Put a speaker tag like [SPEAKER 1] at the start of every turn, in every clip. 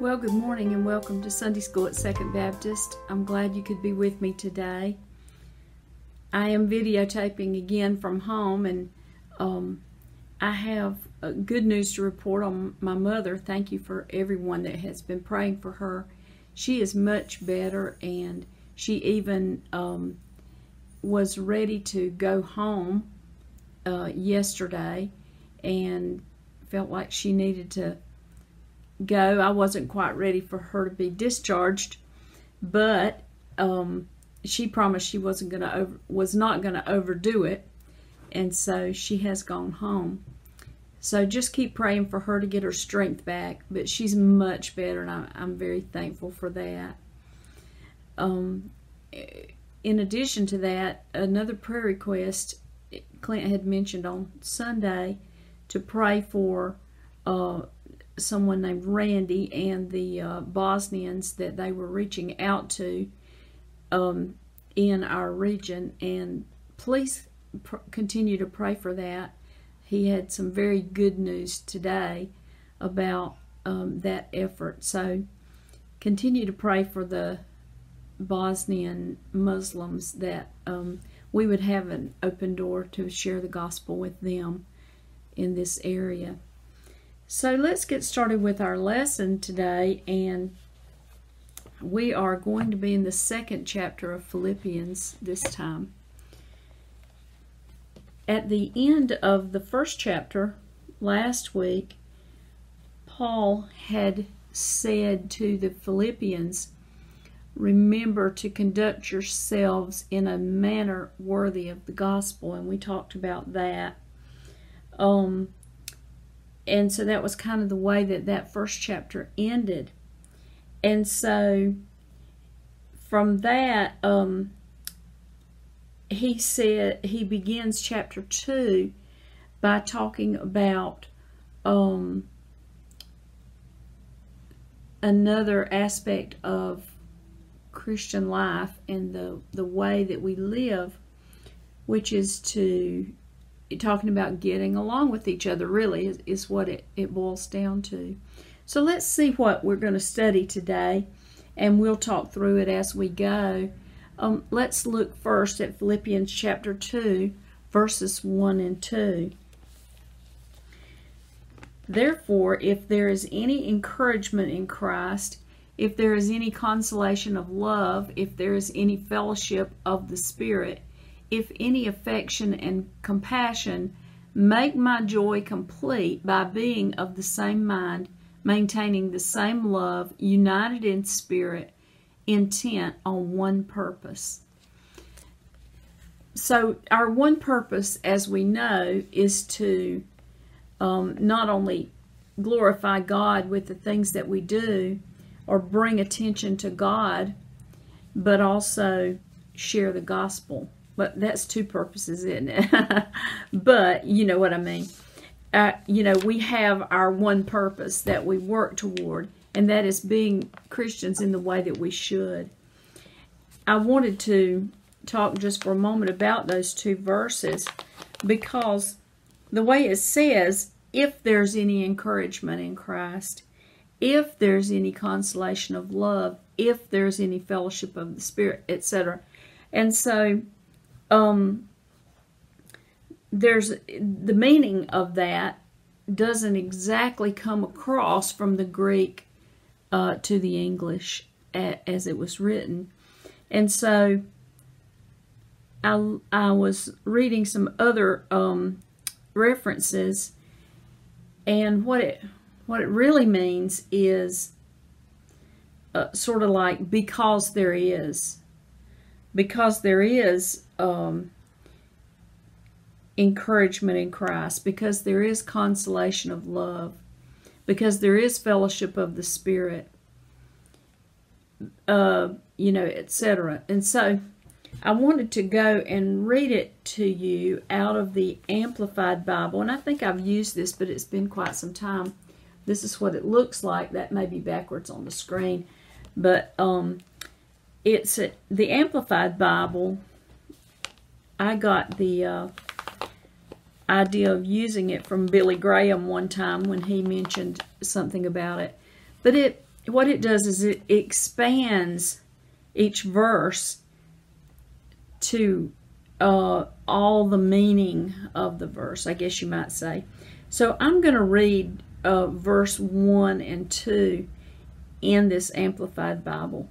[SPEAKER 1] Well, good morning and welcome to Sunday School at Second Baptist. I'm glad you could be with me today. I am videotaping again from home and um, I have uh, good news to report on my mother. Thank you for everyone that has been praying for her. She is much better and she even um, was ready to go home uh, yesterday and felt like she needed to go. I wasn't quite ready for her to be discharged, but um, she promised she wasn't going to was not going to overdo it, and so she has gone home. So just keep praying for her to get her strength back. But she's much better, and I, am very thankful for that. Um, in addition to that, another prayer request Clint had mentioned on Sunday to pray for uh, someone named Randy and the uh, Bosnians that they were reaching out to um, in our region. And please continue to pray for that. He had some very good news today about um, that effort. So continue to pray for the Bosnian Muslims that um, we would have an open door to share the gospel with them in this area. So let's get started with our lesson today, and we are going to be in the second chapter of Philippians this time. At the end of the first chapter last week, Paul had said to the Philippians, Remember to conduct yourselves in a manner worthy of the gospel, and we talked about that. Um, and so that was kind of the way that that first chapter ended. And so from that um, he said he begins chapter 2 by talking about um, another aspect of christian life and the, the way that we live which is to talking about getting along with each other really is, is what it, it boils down to. So let's see what we're going to study today, and we'll talk through it as we go. Um, let's look first at Philippians chapter 2, verses 1 and 2. Therefore, if there is any encouragement in Christ, if there is any consolation of love, if there is any fellowship of the Spirit, if any affection and compassion, make my joy complete by being of the same mind, maintaining the same love, united in spirit, intent on one purpose. So, our one purpose, as we know, is to um, not only glorify God with the things that we do or bring attention to God, but also share the gospel. But that's two purposes, isn't it? but you know what I mean. Uh, you know, we have our one purpose that we work toward, and that is being Christians in the way that we should. I wanted to talk just for a moment about those two verses because the way it says, if there's any encouragement in Christ, if there's any consolation of love, if there's any fellowship of the Spirit, etc. And so um, there's the meaning of that doesn't exactly come across from the Greek uh, to the English as it was written. And so I, I was reading some other um, references, and what it what it really means is uh, sort of like because there is, because there is um, encouragement in Christ, because there is consolation of love, because there is fellowship of the Spirit, uh, you know, etc. And so I wanted to go and read it to you out of the Amplified Bible. And I think I've used this, but it's been quite some time. This is what it looks like. That may be backwards on the screen. But um, it's the Amplified Bible I got the uh, idea of using it from Billy Graham one time when he mentioned something about it. But it what it does is it expands each verse to uh, all the meaning of the verse, I guess you might say. So I'm going to read uh, verse 1 and 2 in this Amplified Bible.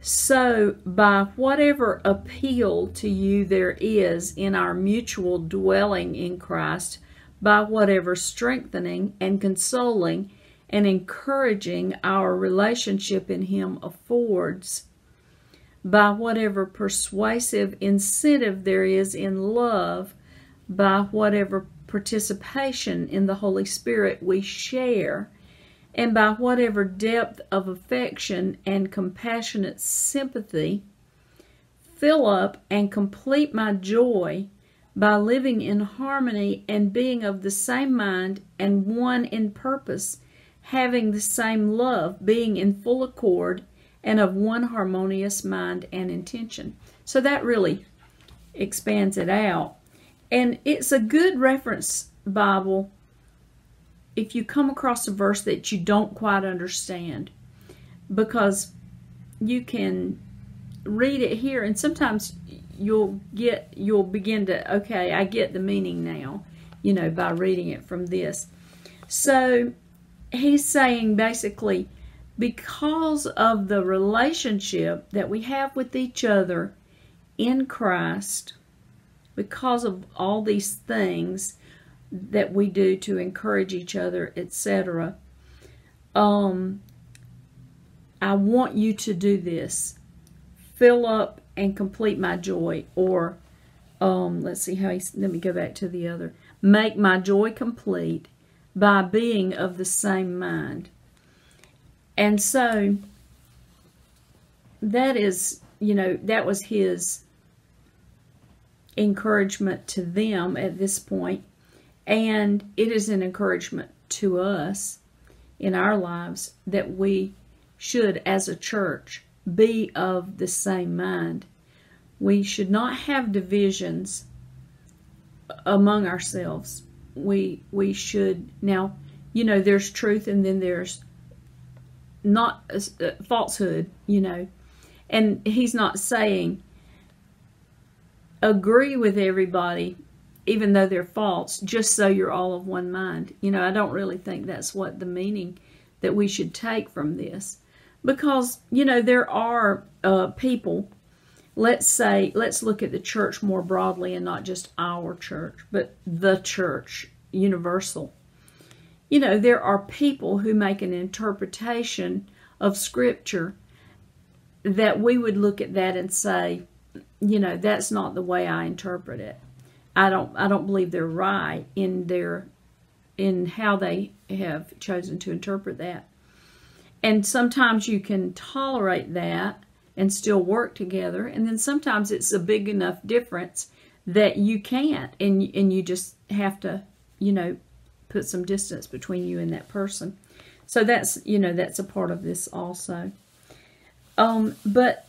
[SPEAKER 1] So, by whatever appeal to you there is in our mutual dwelling in Christ, by whatever strengthening and consoling and encouraging our relationship in Him affords, by whatever persuasive incentive there is in love, by whatever participation in the Holy Spirit we share, and by whatever depth of affection and compassionate sympathy, fill up and complete my joy by living in harmony and being of the same mind and one in purpose, having the same love, being in full accord and of one harmonious mind and intention. So that really expands it out. And it's a good reference Bible if you come across a verse that you don't quite understand because you can read it here and sometimes you'll get you'll begin to okay I get the meaning now you know by reading it from this. So he's saying basically because of the relationship that we have with each other in Christ, because of all these things that we do to encourage each other, etc. Um, I want you to do this. Fill up and complete my joy. Or, um, let's see how he, let me go back to the other. Make my joy complete by being of the same mind. And so that is, you know, that was his encouragement to them at this point, and it is an encouragement to us in our lives that we should, as a church, be of the same mind. We should not have divisions among ourselves. We we should now, you know, there's truth and then there's not uh, falsehood, you know. And he's not saying agree with everybody, even though they're false, just so you're all of one mind. You know, I don't really think that's what the meaning that we should take from this. Because, you know, there are uh, people, let's say, let's look at the church more broadly and not just our church, but the church, universal you know, there are people who make an interpretation of Scripture that we would look at that and say, you know, that's not the way I interpret it. I don't I don't believe they're right in their in how they have chosen to interpret that. And sometimes you can tolerate that and still work together, and then sometimes it's a big enough difference that you can't and and you just have to, you know, put some distance between you and that person. So that's, you know, that's a part of this also. Um, but,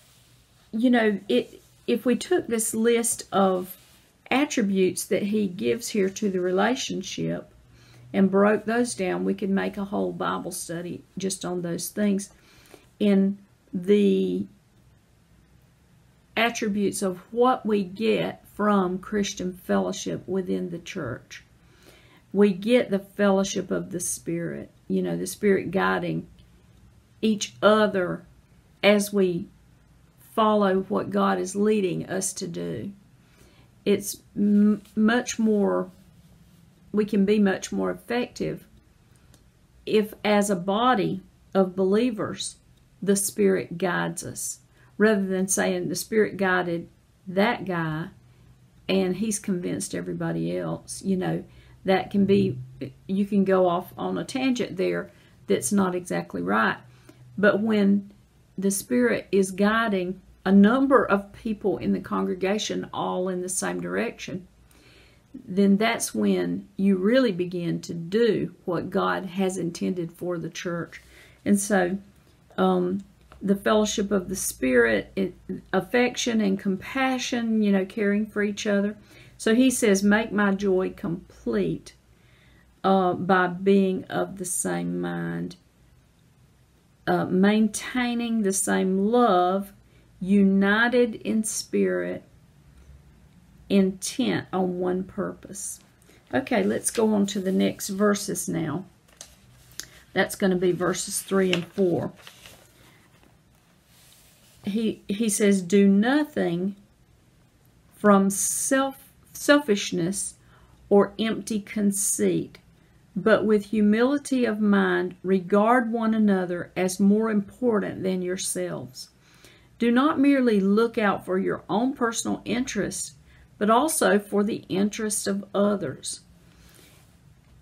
[SPEAKER 1] you know, it if we took this list of attributes that he gives here to the relationship and broke those down, we could make a whole Bible study just on those things. In the attributes of what we get from Christian fellowship within the church we get the fellowship of the Spirit, you know, the Spirit guiding each other as we follow what God is leading us to do. It's m- much more, we can be much more effective if, as a body of believers, the Spirit guides us rather than saying the Spirit guided that guy and he's convinced everybody else. You know, that can be, mm-hmm. you can go off on a tangent there that's not exactly right. But when the Spirit is guiding a number of people in the congregation all in the same direction, then that's when you really begin to do what God has intended for the church. And so, um, the fellowship of the Spirit, it, affection and compassion, you know, caring for each other. So he says, Make my joy complete uh, by being of the same mind. uh, maintaining the same love, united in spirit, intent on one purpose. Okay, let's go on to the next verses now. That's going to be verses 3 and 4. He, he says, Do nothing from self selfishness or empty conceit, but with humility of mind regard one another as more important than yourselves. Do not merely look out for your own personal interests, but also for the interests of others.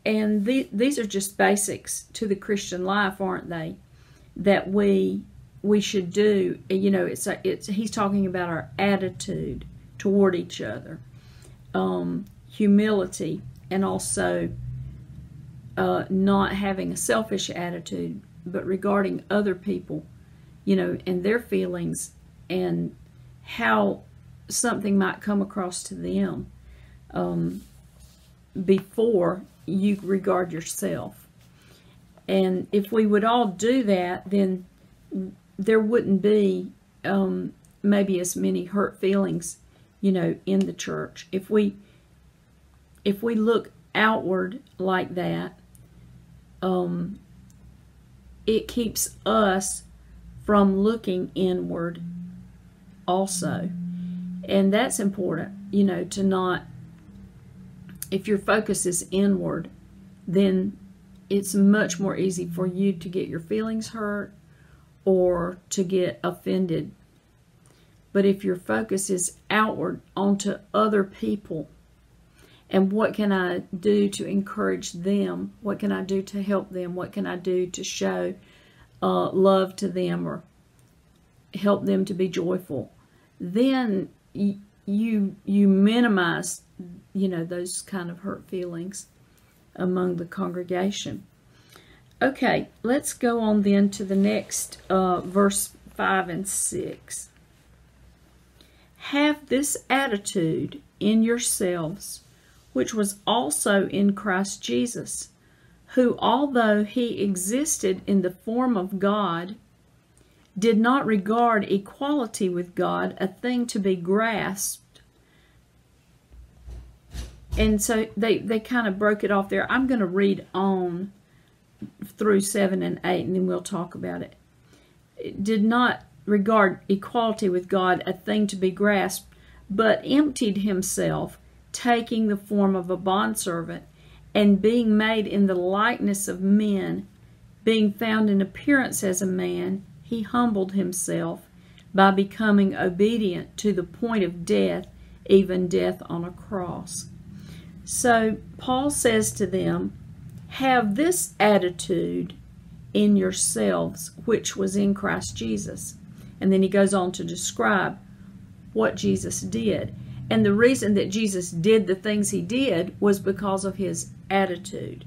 [SPEAKER 1] And the, these are just basics to the Christian life, aren't they? That we we should do. You know, it's a, it's he's talking about our attitude toward each other, um, humility, and also uh, not having a selfish attitude, but regarding other people, you know, and their feelings and how something might come across to them um, before you regard yourself. And if we would all do that, then there wouldn't be um, maybe as many hurt feelings, you know, in the church. If we if we look outward like that, um, it keeps us from looking inward also. And that's important, you know, to not, if your focus is inward, then it's much more easy for you to get your feelings hurt or to get offended. But if your focus is outward onto other people, and what can I do to encourage them? What can I do to help them? What can I do to show uh, love to them or help them to be joyful? Then you you minimize you know those kind of hurt feelings among the congregation. Okay, let's go on then to the next uh, verse 5 and 6. Have this attitude in yourselves which was also in Christ Jesus, who, although he existed in the form of God, did not regard equality with God a thing to be grasped. And so they, they kind of broke it off there. I'm going to read on through 7 and 8, and then we'll talk about it. it did not regard equality with God a thing to be grasped, but emptied himself taking the form of a bondservant, and being made in the likeness of men, being found in appearance as a man, he humbled himself by becoming obedient to the point of death, even death on a cross. So Paul says to them, Have this attitude in yourselves, which was in Christ Jesus. And then he goes on to describe what Jesus did. And the reason that Jesus did the things he did was because of his attitude.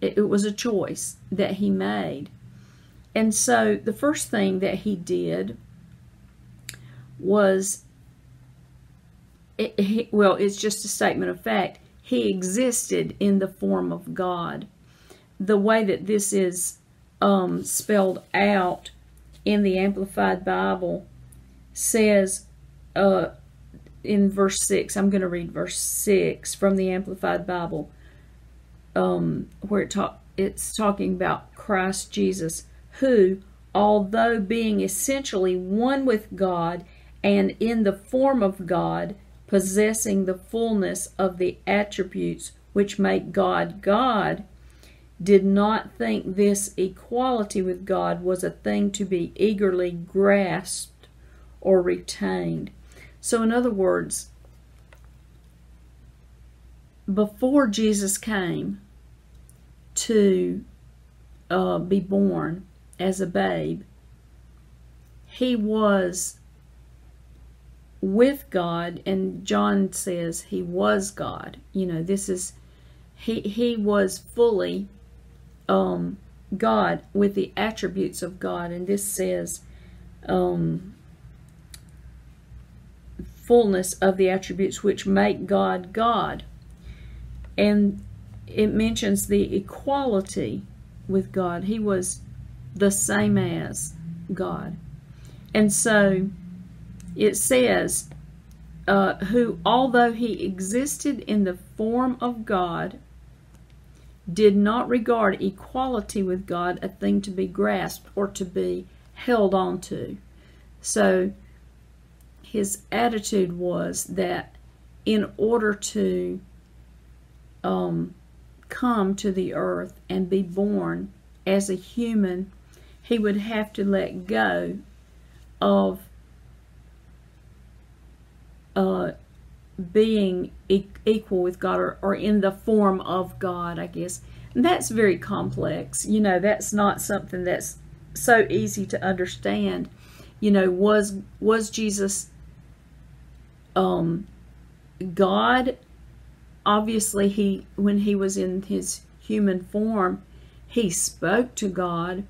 [SPEAKER 1] It, was a choice that he made. And so the first thing that he did was, it, well, it's just a statement of fact. He existed in the form of God. The way that this is um, spelled out in the Amplified Bible says, uh, in verse 6. I'm going to read verse 6 from the Amplified Bible, um, where it talk, it's talking about Christ Jesus, who, although being essentially one with God and in the form of God, possessing the fullness of the attributes which make God God, did not think this equality with God was a thing to be eagerly grasped or retained. So, in other words, before Jesus came to uh, be born as a babe, he was with God, and John says he was God. You know, this is he he was fully um, God with the attributes of God, and this says um, fullness of the attributes which make God God. And it mentions the equality with God. He was the same as God. And so it says, uh, who, although he existed in the form of God, did not regard equality with God a thing to be grasped or to be held on to. So his attitude was that in order to um, come to the earth and be born as a human, he would have to let go of uh, being e- equal with God or, or in the form of God, I guess. And that's very complex. You know, that's not something that's so easy to understand. You know, was was Jesus um, God? Obviously, he when he was in his human form, he spoke to God,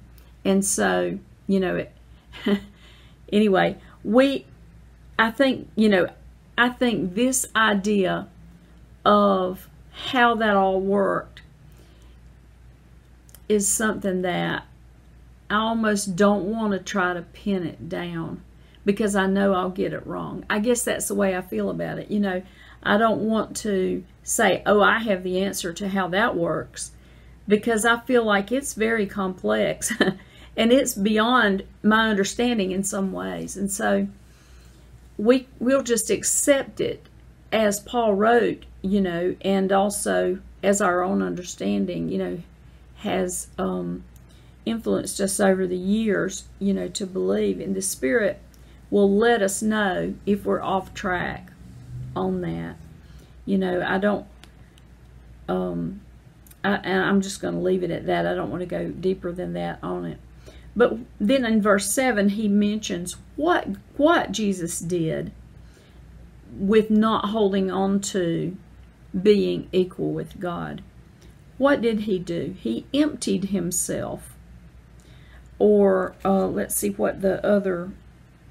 [SPEAKER 1] and so you know it. anyway, we, I think you know I think this idea of how that all worked is something that I almost don't want to try to pin it down because I know I'll get it wrong. I guess that's the way I feel about it. You know, I don't want to say, oh, I have the answer to how that works because I feel like it's very complex and it's beyond my understanding in some ways. And so, we we'll just accept it as Paul wrote, you know, and also as our own understanding, you know, has um, influenced us over the years, you know, to believe. And the Spirit will let us know if we're off track on that. You know, I don't, um, I, I'm just going to leave it at that. I don't want to go deeper than that on it. But then in verse 7, he mentions what, what Jesus did with not holding on to being equal with God. What did he do? He emptied himself. Or uh, let's see what the other,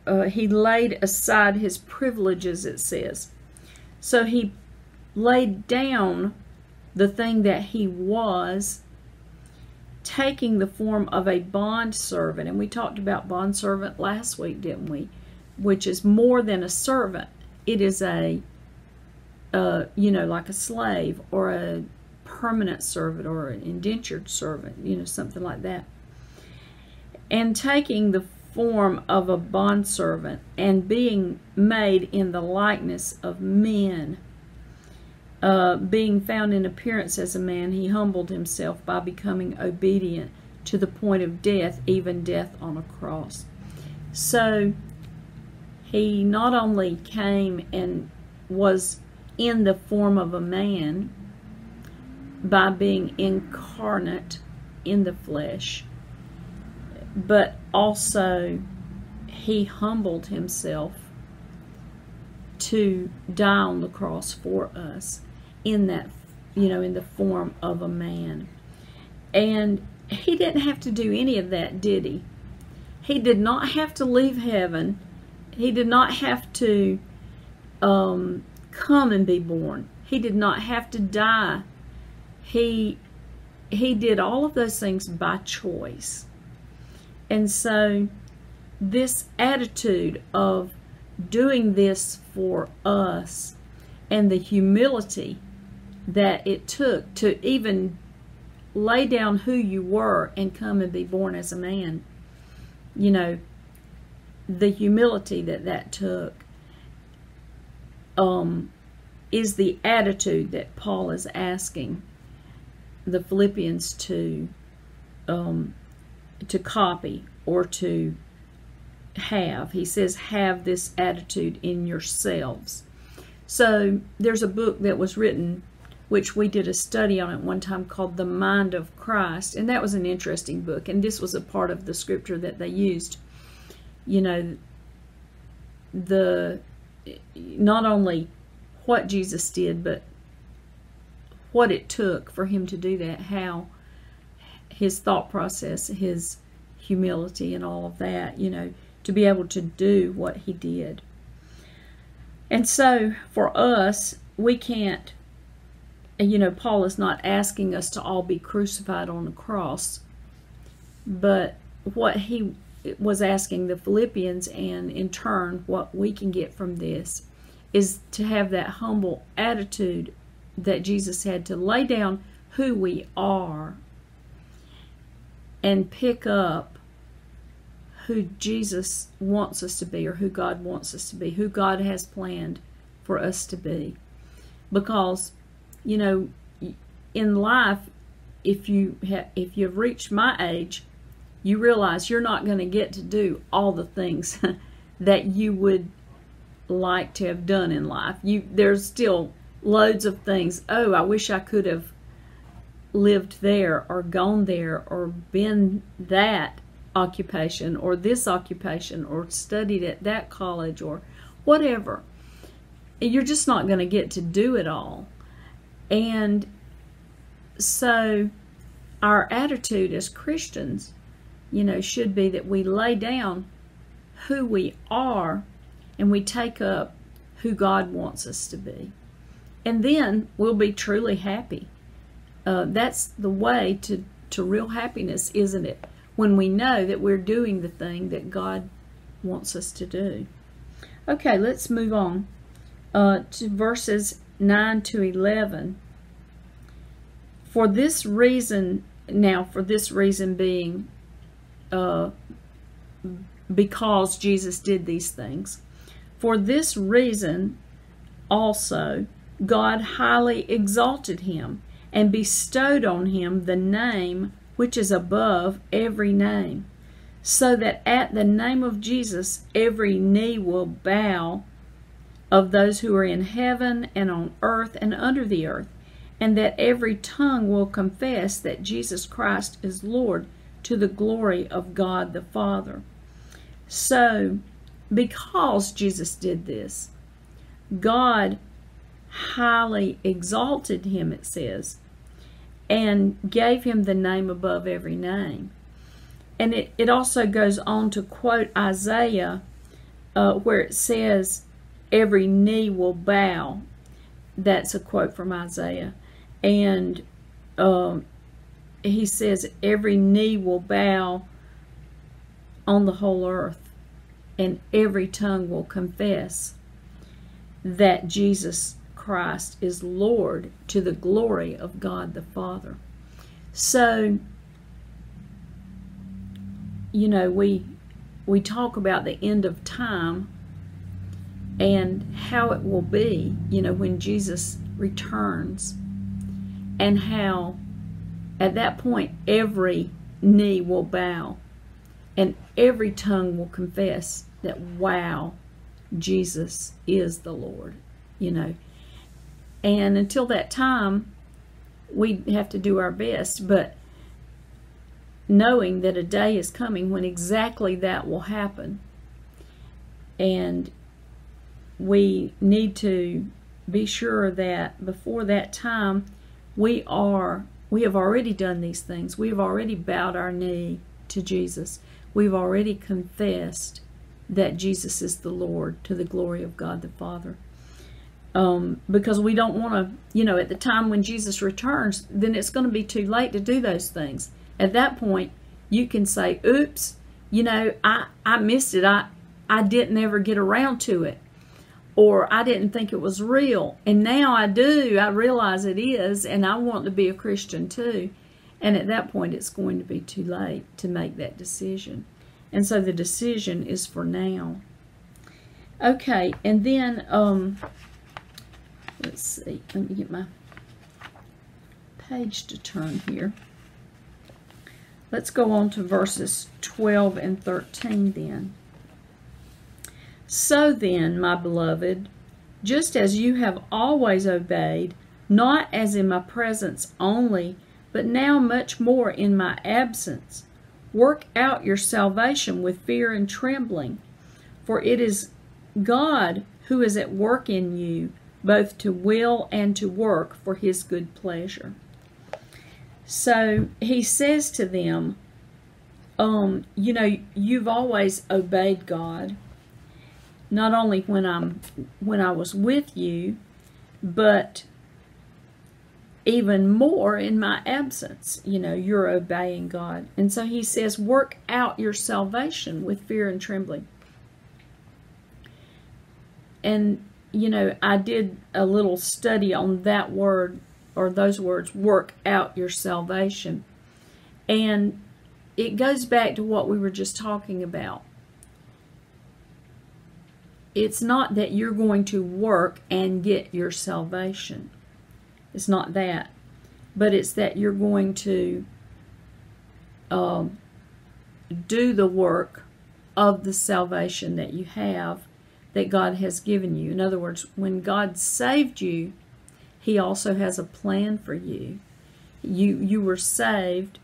[SPEAKER 1] uh, he laid aside his privileges, it says. So he laid down the thing that he was taking the form of a bond servant. And we talked about bond servant last week, didn't we? Which is more than a servant. It is a, you know, like a slave or a permanent servant or an indentured servant, you know, something like that. And taking the form of a bondservant and being made in the likeness of men uh, being found in appearance as a man, he humbled himself by becoming obedient to the point of death, even death on a cross. So he not only came and was in the form of a man by being incarnate in the flesh, but also he humbled himself to die on the cross for us in that, you know, in the form of a man. And he didn't have to do any of that, did he? He did not have to leave heaven. He did not have to um, come and be born. He did not have to die. He he did all of those things by choice. And so this attitude of doing this for us and the humility that it took to even lay down who you were and come and be born as a man. You know, the humility that that took um, is the attitude that Paul is asking the Philippians to um, to copy or to have. He says, have this attitude in yourselves. So there's a book that was written which we did a study on at one time called The Mind of Christ. And that was an interesting book. And this was a part of the scripture that they used. You know, the not only what Jesus did, but what it took for him to do that, how his thought process, his humility, and all of that, you know, to be able to do what he did. And so for us, we can't you know, Paul is not asking us to all be crucified on the cross, but what he was asking the Philippians, and in turn, what we can get from this, is to have that humble attitude that Jesus had to lay down who we are and pick up who Jesus wants us to be or who God wants us to be, who God has planned for us to be. Because, you know, in life, if you ha- if you've reached my age, you realize you're not going to get to do all the things that you would like to have done in life. You there's still loads of things. Oh, I wish I could have lived there or gone there or been that occupation or this occupation or studied at that college or whatever. You're just not going to get to do it all. And so our attitude as Christians, you know, should be that we lay down who we are and we take up who God wants us to be. And then we'll be truly happy. Uh, that's the way to, to real happiness, isn't it? When we know that we're doing the thing that God wants us to do. Okay, let's move on uh, to verses 9 to 11. For this reason, now, for this reason being uh, because Jesus did these things. For this reason also God highly exalted him and bestowed on him the name which is above every name, so that at the name of Jesus every knee will bow of those who are in heaven and on earth and under the earth, and that every tongue will confess that Jesus Christ is Lord to the glory of God the Father. So, because Jesus did this, God highly exalted him, it says, and gave him the name above every name. And it, it also goes on to quote Isaiah, uh, where it says, Every knee will bow. That's a quote from Isaiah. And um, he says, Every knee will bow on the whole earth and every tongue will confess that Jesus Christ is Lord to the glory of God the Father. So, you know, we we talk about the end of time and how it will be, you know, when Jesus returns and how at that point every knee will bow and every tongue will confess that, wow, Jesus is the Lord, you know. And until that time, we have to do our best, but knowing that a day is coming when exactly that will happen. And we need to be sure that before that time, we are we have already done these things. We have already bowed our knee to Jesus we've already confessed that Jesus is the Lord to the glory of God the Father. Um, because we don't want to, you know, at the time when Jesus returns, then it's going to be too late to do those things. At that point, you can say, oops, you know, I, I missed it. I, I didn't ever get around to it. Or I didn't think it was real. And now I do. I realize it is. And I want to be a Christian too. And at that point, it's going to be too late to make that decision. And so the decision is for now. Okay, and then, um, let's see, let me get my page to turn here. Let's go on to verses 12 and 13 then. So then, my beloved, just as you have always obeyed, not as in my presence only, but now much more in my absence. Work out your salvation with fear and trembling, for it is God who is at work in you, both to will and to work for his good pleasure. So he says to them, um, you know, you've always obeyed God, not only when I'm when I was with you, but even more in my absence. You know, you're obeying God. And so he says, work out your salvation with fear and trembling. And, you know, I did a little study on that word or those words, work out your salvation. And it goes back to what we were just talking about. It's not that you're going to work and get your salvation. It's not that. But it's that you're going to um, do the work of the salvation that you have that God has given you. In other words, when God saved you, he also has a plan for you. You you were saved.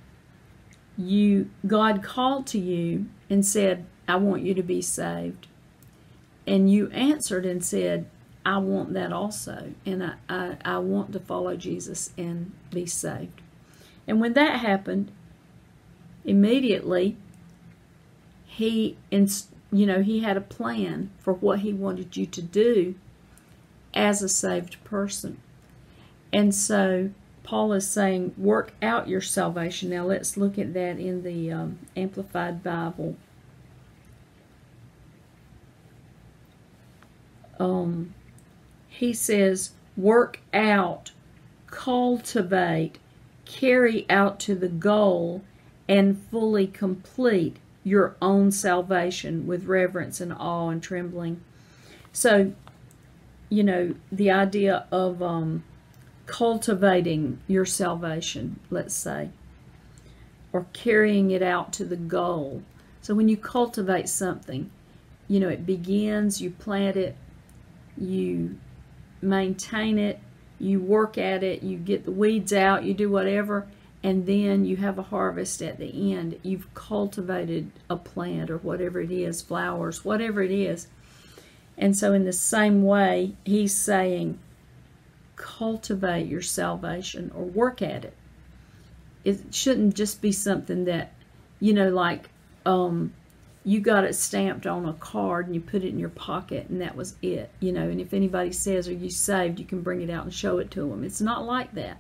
[SPEAKER 1] You God called to you and said, "I want you to be saved." And you answered and said, I want that also. And I, I, I want to follow Jesus and be saved. And when that happened, immediately he you know he had a plan for what he wanted you to do as a saved person. And so paul is saying work out your salvation. Now let's look at that in the um, amplified bible. Um, he says, work out, cultivate, carry out to the goal, and fully complete your own salvation with reverence and awe and trembling. So, you know, the idea of um, cultivating your salvation, let's say, or carrying it out to the goal. So when you cultivate something, you know, it begins, you plant it, you maintain it, you work at it, you get the weeds out, you do whatever, and then you have a harvest at the end. You've cultivated a plant or whatever it is, flowers, whatever it is. And so, in the same way, he's saying, cultivate your salvation or work at it. It shouldn't just be something that, you know, like um, you got it stamped on a card and you put it in your pocket and that was it you know and if anybody says are you saved you can bring it out and show it to them it's not like that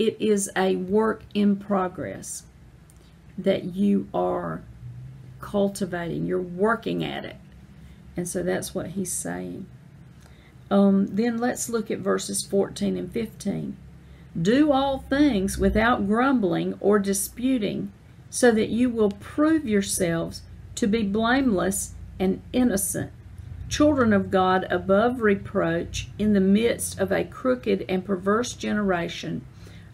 [SPEAKER 1] it is a work in progress that you are cultivating. You're working at it. And so that's what he's saying. Um, then let's look at verses 14 and 15 do all things without grumbling or disputing so that you will prove yourselves to be blameless and innocent, children of God above reproach in the midst of a crooked and perverse generation,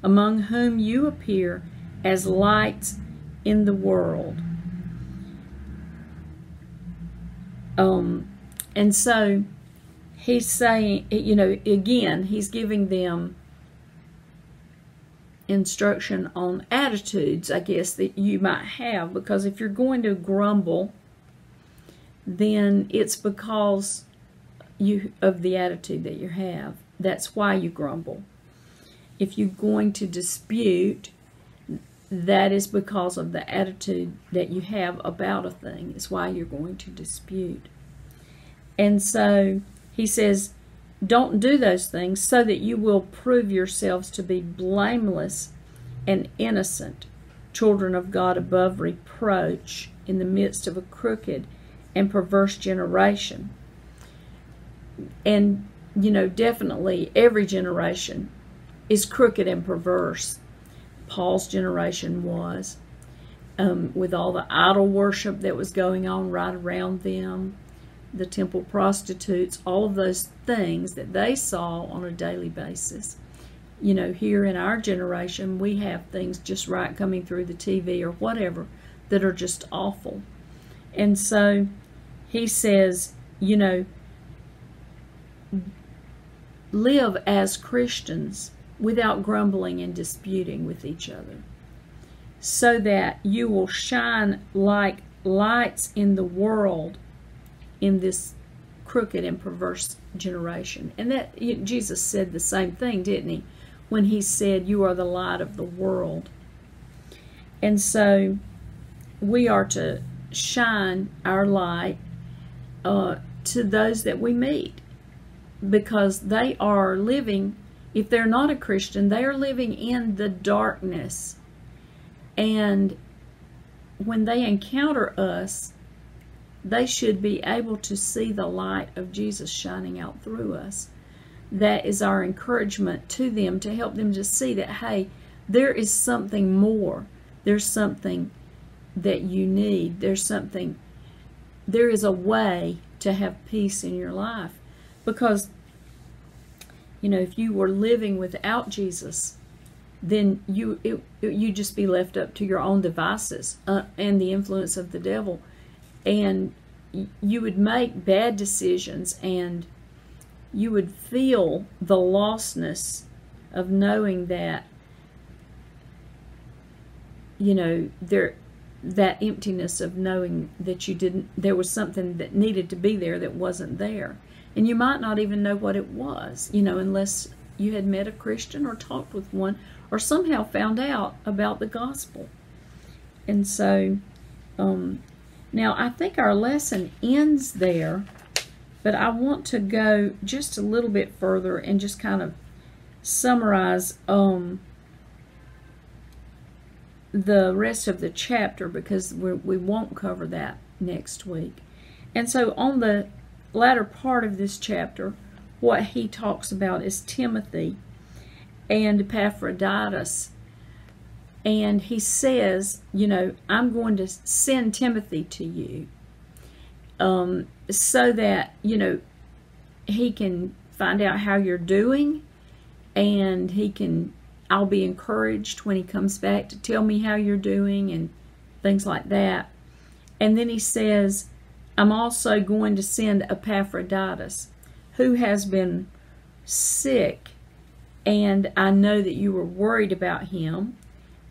[SPEAKER 1] among whom you appear as lights in the world. Um, and so he's saying, you know, again, he's giving them instruction on attitudes, I guess, that you might have. Because if you're going to grumble, then it's because you of the attitude that you have. That's why you grumble. If you're going to dispute, that is because of the attitude that you have about a thing. It's why you're going to dispute. And so he says, don't do those things so that you will prove yourselves to be blameless and innocent, children of God above reproach in the midst of a crooked and perverse generation. And, you know, definitely every generation is crooked and perverse. Paul's generation was, um, with all the idol worship that was going on right around them the temple prostitutes, all of those things that they saw on a daily basis. You know, here in our generation, we have things just right coming through the TV or whatever that are just awful. And so he says, you know, live as Christians without grumbling and disputing with each other, so that you will shine like lights in the world in this crooked and perverse generation. And that Jesus said the same thing, didn't he? When he said, You are the light of the world. And so we are to shine our light uh, to those that we meet because they are living if they're not a Christian, they are living in the darkness. And when they encounter us, they should be able to see the light of Jesus shining out through us. That is our encouragement to them to help them to see that, hey, there is something more. There's something that you need. There's something, there is a way to have peace in your life. Because, you know, if you were living without Jesus, then you it, you just be left up to your own devices uh, and the influence of the devil. And you would make bad decisions and you would feel the lostness of knowing that you know there that emptiness of knowing that you didn't there was something that needed to be there that wasn't there and you might not even know what it was you know unless you had met a christian or talked with one or somehow found out about the gospel and so um, now, I think our lesson ends there, but I want to go just a little bit further and just kind of summarize um, the rest of the chapter because we not cover that next week. And so on the latter part of this chapter, what he talks about is Timothy and Epaphroditus and he says, you know, I'm going to send Timothy to you um, so that, you know, he can find out how you're doing and he can, I'll be encouraged when he comes back to tell me how you're doing and things like that. And then he says, I'm also going to send Epaphroditus, who has been sick, and I know that you were worried about him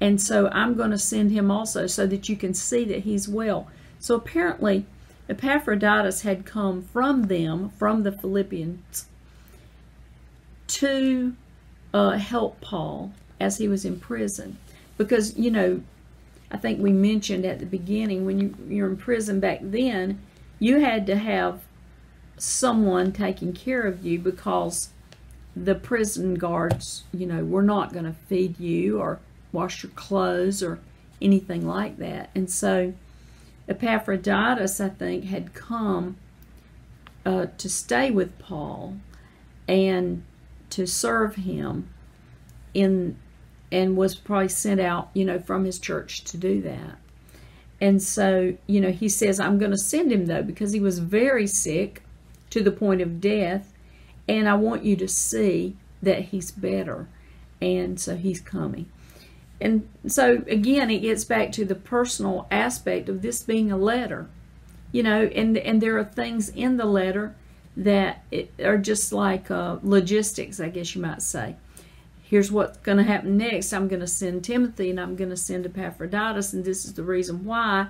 [SPEAKER 1] and so I'm going to send him also so that you can see that he's well. So apparently, Epaphroditus had come from them, from the Philippians, to uh, help Paul as he was in prison. Because, you know, I think we mentioned at the beginning when you, you're in prison back then, you had to have someone taking care of you because the prison guards, you know, were not going to feed you or wash your clothes or anything like that. And so Epaphroditus, I think, had come uh, to stay with Paul and to serve him in and was probably sent out, you know, from his church to do that. And so, you know, he says, I'm going to send him though, because he was very sick to the point of death. And I want you to see that he's better. And so he's coming. And so again, it gets back to the personal aspect of this being a letter, you know, and and there are things in the letter that are just like uh, logistics, I guess you might say. Here's what's going to happen next. I'm going to send Timothy, and I'm going to send Epaphroditus, and this is the reason why,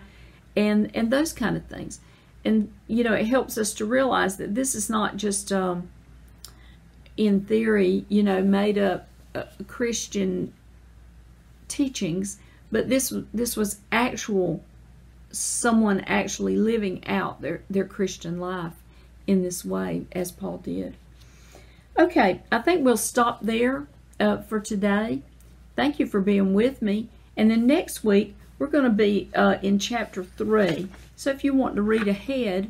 [SPEAKER 1] and and those kind of things. And you know, it helps us to realize that this is not just um, in theory, you know, made up uh, Christian teachings, but this this was actual someone actually living out their their Christian life in this way as Paul did. Okay, I think we'll stop there uh, for today. Thank you for being with me. And then next week, we're going to be uh, in chapter 3. So if you want to read ahead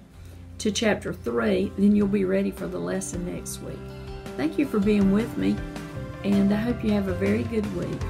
[SPEAKER 1] to chapter 3, then you'll be ready for the lesson next week. Thank you for being with me, and I hope you have a very good week.